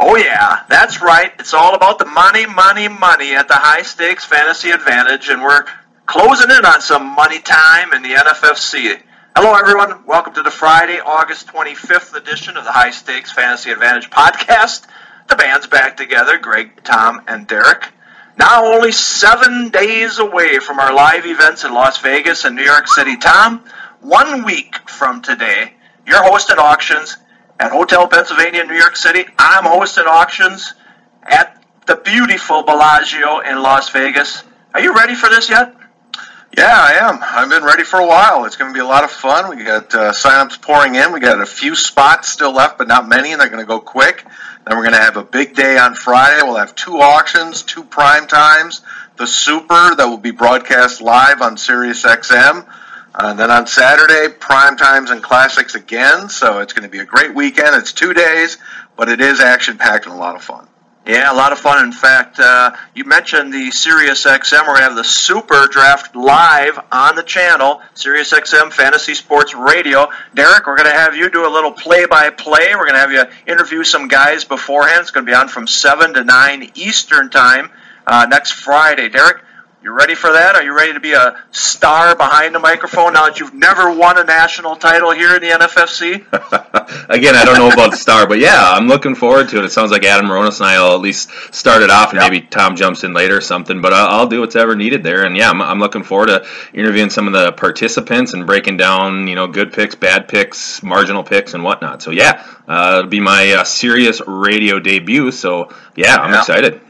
Oh, yeah, that's right. It's all about the money, money, money at the high stakes fantasy advantage, and we're closing in on some money time in the NFFC. Hello, everyone. Welcome to the Friday, August 25th edition of the High Stakes Fantasy Advantage podcast. The band's back together Greg, Tom, and Derek. Now, only seven days away from our live events in Las Vegas and New York City. Tom, one week from today, you're hosting auctions at Hotel Pennsylvania, in New York City. I'm hosting auctions at the beautiful Bellagio in Las Vegas. Are you ready for this yet? Yeah, I am. I've been ready for a while. It's going to be a lot of fun. We got uh, signups pouring in. We got a few spots still left, but not many, and they're going to go quick. Then we're going to have a big day on Friday. We'll have two auctions, two prime times, the Super that will be broadcast live on Sirius XM. Uh, then on Saturday, prime times and classics again. So it's going to be a great weekend. It's two days, but it is action packed and a lot of fun. Yeah, a lot of fun. In fact, uh, you mentioned the Sirius XM. To have the Super Draft live on the channel, Sirius XM Fantasy Sports Radio. Derek, we're going to have you do a little play-by-play. We're going to have you interview some guys beforehand. It's going to be on from 7 to 9 Eastern Time uh, next Friday. Derek, you ready for that? Are you ready to be a star behind the microphone now that you've never won a national title here in the NFFC? Again, I don't know about star, but yeah, I'm looking forward to it. It sounds like Adam Ronis and I will at least start it off, and yep. maybe Tom jumps in later or something. But I'll, I'll do what's ever needed there. And yeah, I'm, I'm, looking forward to interviewing some of the participants and breaking down, you know, good picks, bad picks, marginal picks, and whatnot. So yeah, uh, it'll be my uh, Sirius radio debut. So yeah, I'm yeah. excited.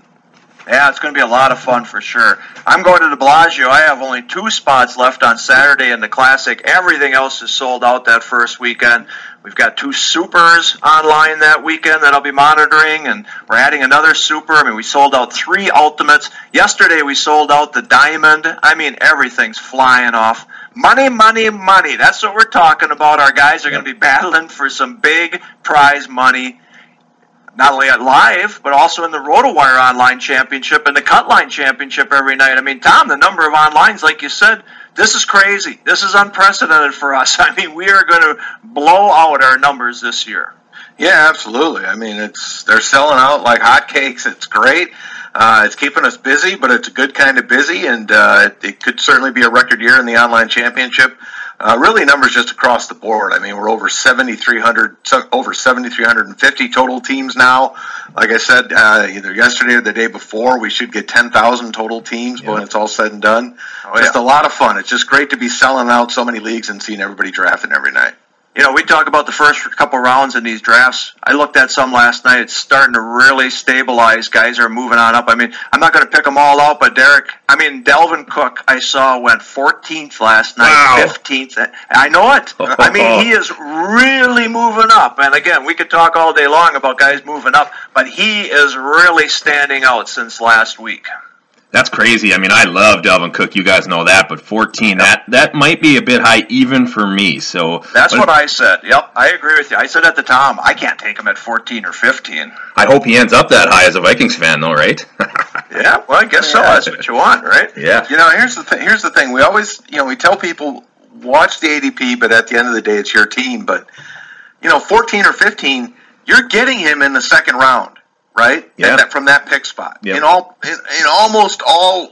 Yeah, it's going to be a lot of fun for sure. I'm going to the Bellagio. I have only two spots left on Saturday in the Classic. Everything else is sold out that first weekend. We've got two supers online that weekend that I'll be monitoring, and we're adding another super. I mean, we sold out three ultimates. Yesterday we sold out the diamond. I mean, everything's flying off. Money, money, money. That's what we're talking about. Our guys are going to be battling for some big prize money not only at live, but also in the RotoWire Online Championship and the Cutline Championship every night. I mean, Tom, the number of onlines, like you said, this is crazy. This is unprecedented for us. I mean, we are going to blow out our numbers this year. Yeah, absolutely. I mean, it's they're selling out like hotcakes. It's great. Uh, it's keeping us busy, but it's a good kind of busy, and uh, it, it could certainly be a record year in the online championship. Uh, really, numbers just across the board. I mean, we're over 7,300, over 7,350 total teams now. Like I said, uh, either yesterday or the day before, we should get 10,000 total teams yeah. when it's all said and done. Oh, just yeah. a lot of fun. It's just great to be selling out so many leagues and seeing everybody drafting every night you know, we talk about the first couple rounds in these drafts. I looked at some last night. It's starting to really stabilize. Guys are moving on up. I mean, I'm not going to pick them all out, but Derek, I mean, Dalvin Cook, I saw went 14th last night, wow. 15th. I know it. I mean, he is really moving up. And again, we could talk all day long about guys moving up, but he is really standing out since last week. That's crazy. I mean, I love Dalvin Cook. You guys know that, but 14, yep. that that might be a bit high even for me. So that's what I said. Yep, I agree with you. I said at the time, I can't take him at 14 or 15. I hope he ends up that high as a Vikings fan, though, right? yeah, well, I guess so. That's what you want, right? Yeah. You know, here's the thing. Here's the thing. We always, you know, we tell people watch the ADP, but at the end of the day, it's your team. But you know, 14 or 15, you're getting him in the second round right? Yeah. That, from that pick spot. Yep. In all, in, in almost all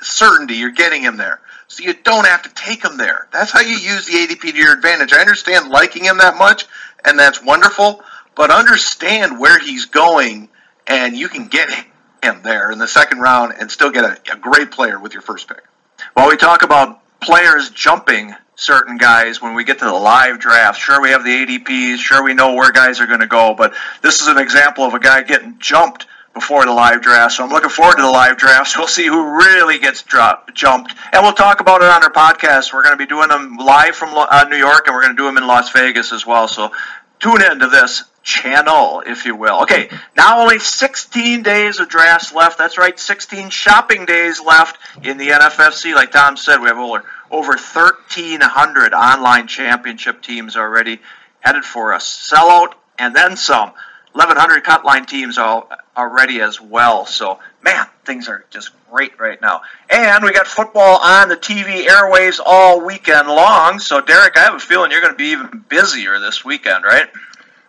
certainty, you're getting him there. So you don't have to take him there. That's how you use the ADP to your advantage. I understand liking him that much, and that's wonderful. But understand where he's going, and you can get him there in the second round and still get a, a great player with your first pick. While we talk about players jumping certain guys when we get to the live draft. Sure, we have the ADPs. Sure, we know where guys are going to go. But this is an example of a guy getting jumped before the live draft. So I'm looking forward to the live drafts. We'll see who really gets dropped, jumped, and we'll talk about it on our podcast. We're going to be doing them live from uh, New York, and we're going to do them in Las Vegas as well. So tune in to this channel, if you will. Okay, now only 16 days of drafts left. That's right, 16 shopping days left in the NFFC. Like Tom said, we have over over 1,300 online championship teams already headed for a Sellout and then some. 1,100 cut line teams already as well. So, man, things are just great right now. And we got football on the TV airways all weekend long. So, Derek, I have a feeling you're going to be even busier this weekend, right?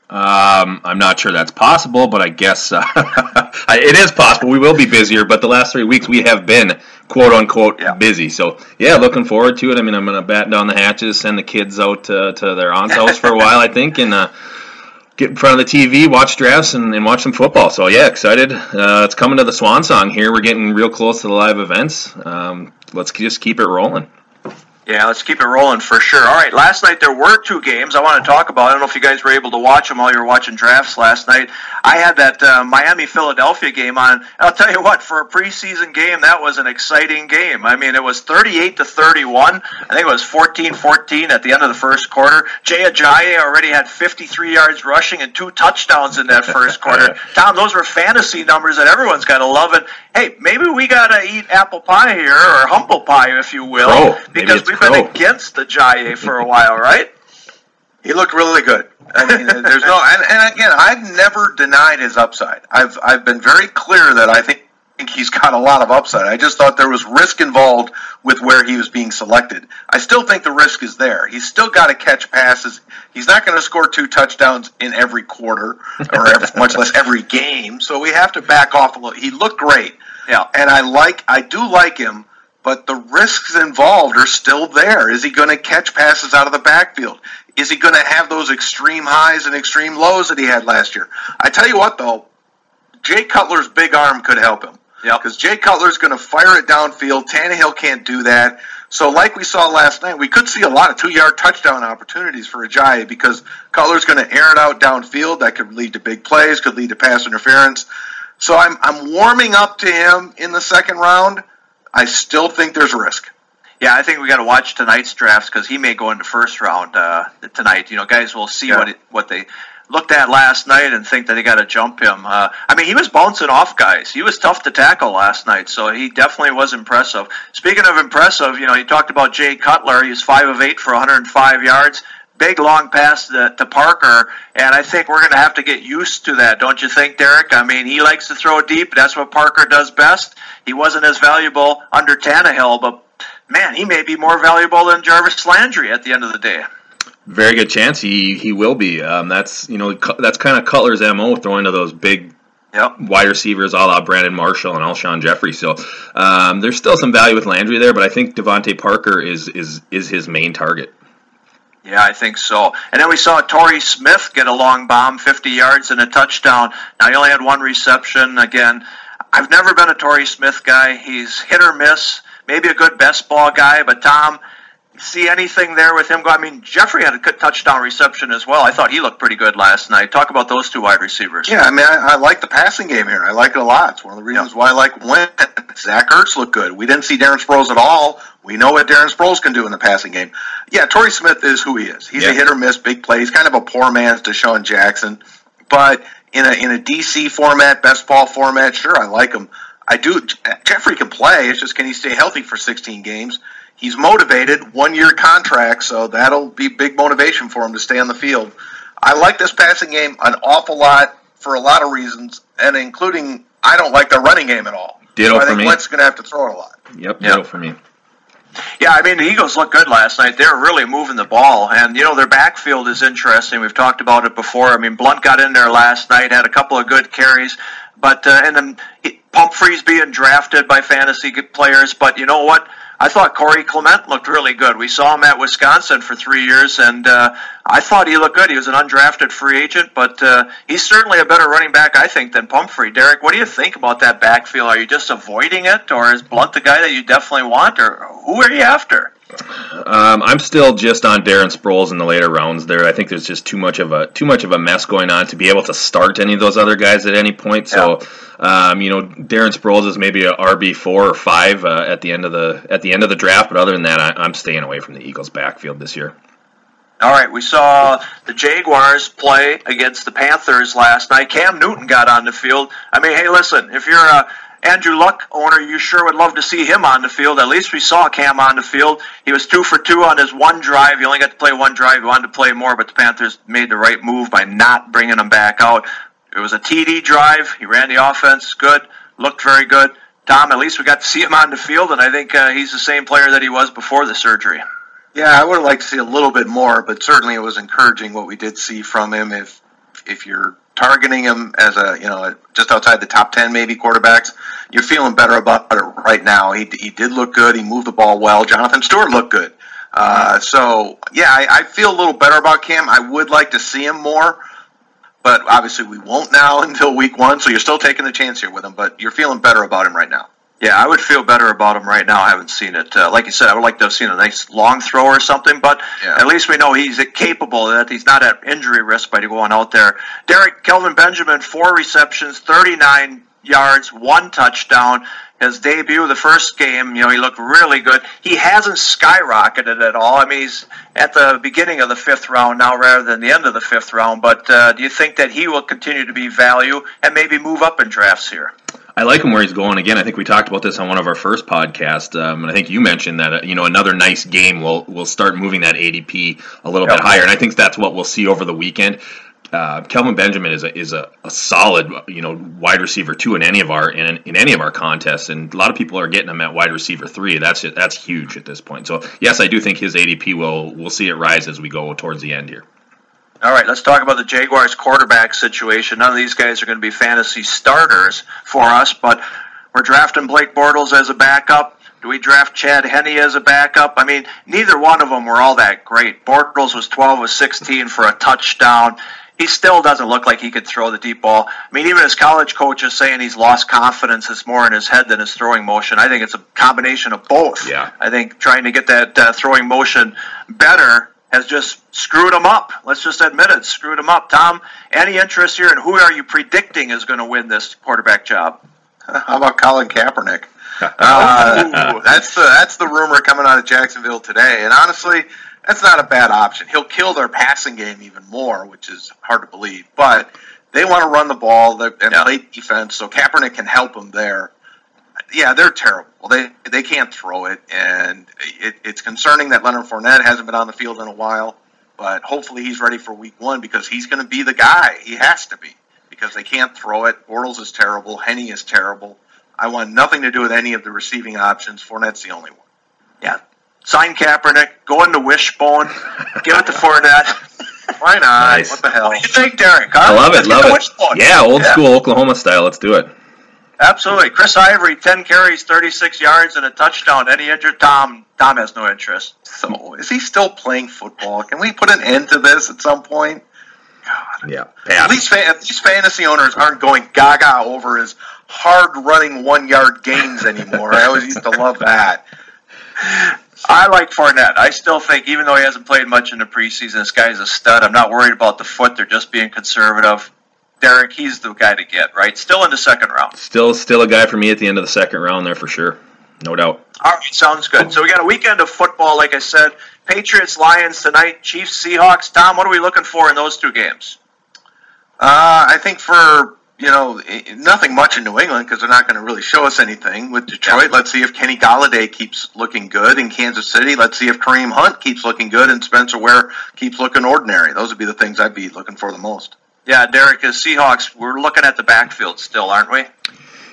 Um, I'm not sure that's possible, but I guess uh, it is possible. We will be busier, but the last three weeks we have been quote unquote yeah. busy. So yeah, looking forward to it. I mean, I'm going to bat down the hatches, send the kids out to, to their aunt's house for a while, I think, and uh, get in front of the TV, watch drafts, and, and watch some football. So yeah, excited. Uh, it's coming to the swan song here. We're getting real close to the live events. Um, let's just keep it rolling. Yeah, let's keep it rolling for sure. All right, last night there were two games I want to talk about. I don't know if you guys were able to watch them while you were watching drafts last night. I had that uh, Miami Philadelphia game on. I'll tell you what, for a preseason game, that was an exciting game. I mean, it was 38 to 31. I think it was 14-14 at the end of the first quarter. Jay Ajayi already had 53 yards rushing and two touchdowns in that first quarter. Tom, those were fantasy numbers that everyone's got to love. And hey, maybe we got to eat apple pie here or humble pie, if you will, oh, because we've been against the Jaye for a while, right? He looked really good. I mean, uh, there's no, and, and again, I've never denied his upside. I've I've been very clear that I think he's got a lot of upside. I just thought there was risk involved with where he was being selected. I still think the risk is there. He's still got to catch passes. He's not going to score two touchdowns in every quarter, or every, much less every game. So we have to back off a little. He looked great. Yeah, and I like, I do like him but the risks involved are still there. Is he going to catch passes out of the backfield? Is he going to have those extreme highs and extreme lows that he had last year? I tell you what, though, Jay Cutler's big arm could help him. Yeah. Because Jay Cutler's going to fire it downfield. Tannehill can't do that. So, like we saw last night, we could see a lot of two-yard touchdown opportunities for Ajayi because Cutler's going to air it out downfield. That could lead to big plays, could lead to pass interference. So, I'm I'm warming up to him in the second round. I still think there's risk. Yeah, I think we got to watch tonight's drafts because he may go into first round uh, tonight. You know, guys will see yeah. what it, what they looked at last night and think that they got to jump him. Uh, I mean, he was bouncing off guys. He was tough to tackle last night, so he definitely was impressive. Speaking of impressive, you know, you talked about Jay Cutler. He's five of eight for 105 yards big long pass to, to Parker, and I think we're going to have to get used to that, don't you think, Derek? I mean, he likes to throw deep. That's what Parker does best. He wasn't as valuable under Tannehill, but man, he may be more valuable than Jarvis Landry at the end of the day. Very good chance he he will be. Um, that's you know that's kind of Cutler's mo, throwing to those big Yep. wide receivers, all out Brandon Marshall and Alshon Jeffery. So um, there's still some value with Landry there, but I think DeVante Parker is is is his main target. Yeah, I think so. And then we saw Torrey Smith get a long bomb, 50 yards and a touchdown. Now, he only had one reception. Again, I've never been a Torrey Smith guy. He's hit or miss, maybe a good best ball guy, but Tom, see anything there with him? I mean, Jeffery had a good touchdown reception as well. I thought he looked pretty good last night. Talk about those two wide receivers. Yeah, I mean, I, I like the passing game here. I like it a lot. It's one of the reasons yep. why I like when Zach Ertz looked good. We didn't see Darren Sproles at all. We know what Darren Sproles can do in the passing game. Yeah, Torrey Smith is who he is. He's yep. a hit or miss, big play. He's kind of a poor man's DeSean Jackson, but in a in a DC format, best ball format, sure, I like him. I do. Jeffery can play. It's just can he stay healthy for 16 games? He's motivated, one year contract, so that'll be big motivation for him to stay on the field. I like this passing game an awful lot for a lot of reasons, and including I don't like the running game at all. Ditto so I think me. Wentz going to have to throw it a lot. Yep, ditto yep. for me. Yeah, I mean the Eagles looked good last night. They're really moving the ball, and you know their backfield is interesting. We've talked about it before. I mean Blount got in there last night, had a couple of good carries, but uh, and then Pumphrey's being drafted by fantasy players. But you know what? I thought Corey Clement looked really good. We saw him at Wisconsin for three years, and uh, I thought he looked good. He was an undrafted free agent, but uh, he's certainly a better running back, I think, than Pumphrey. Derek, what do you think about that backfield? Are you just avoiding it, or is Blount the guy that you definitely want, or who are you after? Um, I'm still just on Darren Sproles in the later rounds. There, I think there's just too much of a too much of a mess going on to be able to start any of those other guys at any point. So, yeah. um, you know, Darren Sproles is maybe a RB four or five uh, at the end of the at the end of the draft. But other than that, I, I'm staying away from the Eagles' backfield this year. All right, we saw the Jaguars play against the Panthers last night. Cam Newton got on the field. I mean, hey, listen, if you're a Andrew Luck owner, you sure would love to see him on the field. At least we saw Cam on the field. He was two for two on his one drive. He only got to play one drive. He wanted to play more, but the Panthers made the right move by not bringing him back out. It was a TD drive. He ran the offense good, looked very good. Tom, at least we got to see him on the field, and I think uh, he's the same player that he was before the surgery. Yeah, I would have liked to see a little bit more, but certainly it was encouraging what we did see from him. If if you're targeting him as a you know just outside the top ten maybe quarterbacks, you're feeling better about it right now. He he did look good. He moved the ball well. Jonathan Stewart looked good. Uh, so yeah, I, I feel a little better about Cam. I would like to see him more, but obviously we won't now until week one. So you're still taking the chance here with him, but you're feeling better about him right now. Yeah, I would feel better about him right now. I haven't seen it. Uh, like you said, I would like to have seen a nice long throw or something, but yeah. at least we know he's capable, that he's not at injury risk by going out there. Derek Kelvin Benjamin, four receptions, 39 yards, one touchdown. His debut, the first game, you know, he looked really good. He hasn't skyrocketed at all. I mean, he's at the beginning of the fifth round now rather than the end of the fifth round. But uh, do you think that he will continue to be value and maybe move up in drafts here? I like him where he's going. Again, I think we talked about this on one of our first podcasts, um, and I think you mentioned that uh, you know another nice game will will start moving that ADP a little bit higher, and I think that's what we'll see over the weekend. Uh, Kelvin Benjamin is a is a, a, solid you know wide receiver two in any of our in, in any of our contests, and a lot of people are getting him at wide receiver three. That's it. That's huge at this point. So yes, I do think his ADP will we'll see it rise as we go towards the end here. All right, let's talk about the Jaguars quarterback situation. None of these guys are going to be fantasy starters for us, but we're drafting Blake Bortles as a backup. Do we draft Chad Henne as a backup? I mean, neither one of them were all that great. Bortles was 12 of 16 for a touchdown. He still doesn't look like he could throw the deep ball. I mean, even his college coach is saying he's lost confidence. It's more in his head than his throwing motion. I think it's a combination of both. Yeah. I think trying to get that uh, throwing motion better has just screwed them up. Let's just admit it, screwed them up. Tom, any interest here, and who are you predicting is going to win this quarterback job? How about Colin Kaepernick? uh, that's the that's the rumor coming out of Jacksonville today, and honestly, that's not a bad option. He'll kill their passing game even more, which is hard to believe. But they want to run the ball and yeah. play defense, so Kaepernick can help them there yeah, they're terrible. They they can't throw it, and it, it's concerning that Leonard Fournette hasn't been on the field in a while. But hopefully he's ready for Week One because he's going to be the guy. He has to be because they can't throw it. Bortles is terrible. Henne is terrible. I want nothing to do with any of the receiving options. Fournette's the only one. Yeah, sign Kaepernick. Go into Wishbone. Give it to Fournette. Why not? Nice. What the hell? What do you think, Derek? Huh? I love it. Let's love it. Yeah, old yeah. school Oklahoma style. Let's do it. Absolutely. Chris Ivory, 10 carries, 36 yards, and a touchdown. Any injured Tom? Tom has no interest. So, is he still playing football? Can we put an end to this at some point? God. Yeah. At least, at least fantasy owners aren't going gaga over his hard running one yard gains anymore. I always used to love that. I like Fournette. I still think, even though he hasn't played much in the preseason, this guy's a stud. I'm not worried about the foot. They're just being conservative. Derek, he's the guy to get, right? Still in the second round. Still, still a guy for me at the end of the second round there for sure, no doubt. All right, sounds good. So we got a weekend of football, like I said. Patriots, Lions tonight. Chiefs, Seahawks. Tom, what are we looking for in those two games? Uh, I think for you know nothing much in New England because they're not going to really show us anything. With Detroit, yeah. let's see if Kenny Golladay keeps looking good. In Kansas City, let's see if Kareem Hunt keeps looking good and Spencer Ware keeps looking ordinary. Those would be the things I'd be looking for the most. Yeah, Derek, the Seahawks, we're looking at the backfield still, aren't we?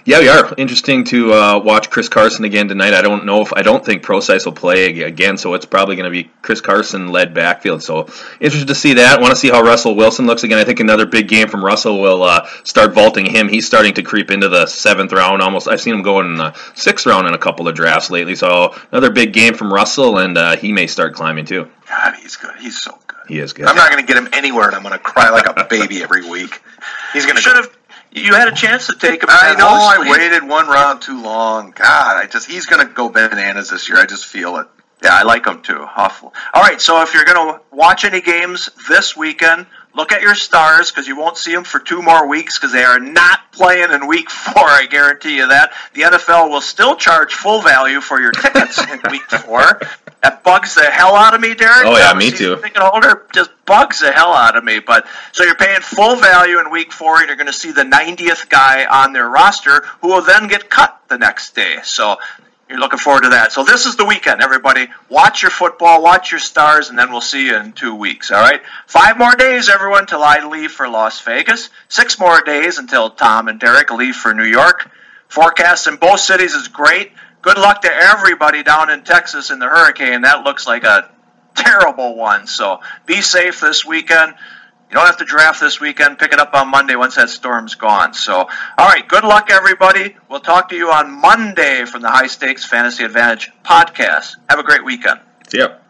Yeah, we are. Interesting to uh, watch Chris Carson again tonight. I don't know if I don't think Prosise will play again, so it's probably going to be Chris Carson led backfield. So interested to see that. Want to see how Russell Wilson looks again. I think another big game from Russell will uh, start vaulting him. He's starting to creep into the seventh round almost. I've seen him go in the sixth round in a couple of drafts lately. So another big game from Russell, and uh, he may start climbing too. God, he's good. He's so. He is good. I'm not going to get him anywhere, and I'm going to cry like a baby every week. He's going to should have. You had a chance to take him. I know. I waited one round too long. God, I just he's going to go bananas this year. I just feel it. Yeah, I like him too. Awful. All right, so if you're going to watch any games this weekend, look at your stars because you won't see them for two more weeks because they are not playing in week four. I guarantee you that. The NFL will still charge full value for your tickets in week four. That bugs the hell out of me, Derek. Oh yeah, me too. Ticket holder just bugs the hell out of me. But so you're paying full value in week four, and you're going to see the 90th guy on their roster who will then get cut the next day. So you're looking forward to that. So this is the weekend, everybody. Watch your football, watch your stars, and then we'll see you in two weeks. All right. Five more days, everyone, till I leave for Las Vegas. Six more days until Tom and Derek leave for New York. Forecast in both cities is great good luck to everybody down in Texas in the hurricane. That looks like a terrible one. So be safe this weekend. You don't have to draft this weekend. Pick it up on Monday once that storm's gone. So, all right, good luck, everybody. We'll talk to you on Monday from the High Stakes Fantasy Advantage podcast. Have a great weekend. Yep.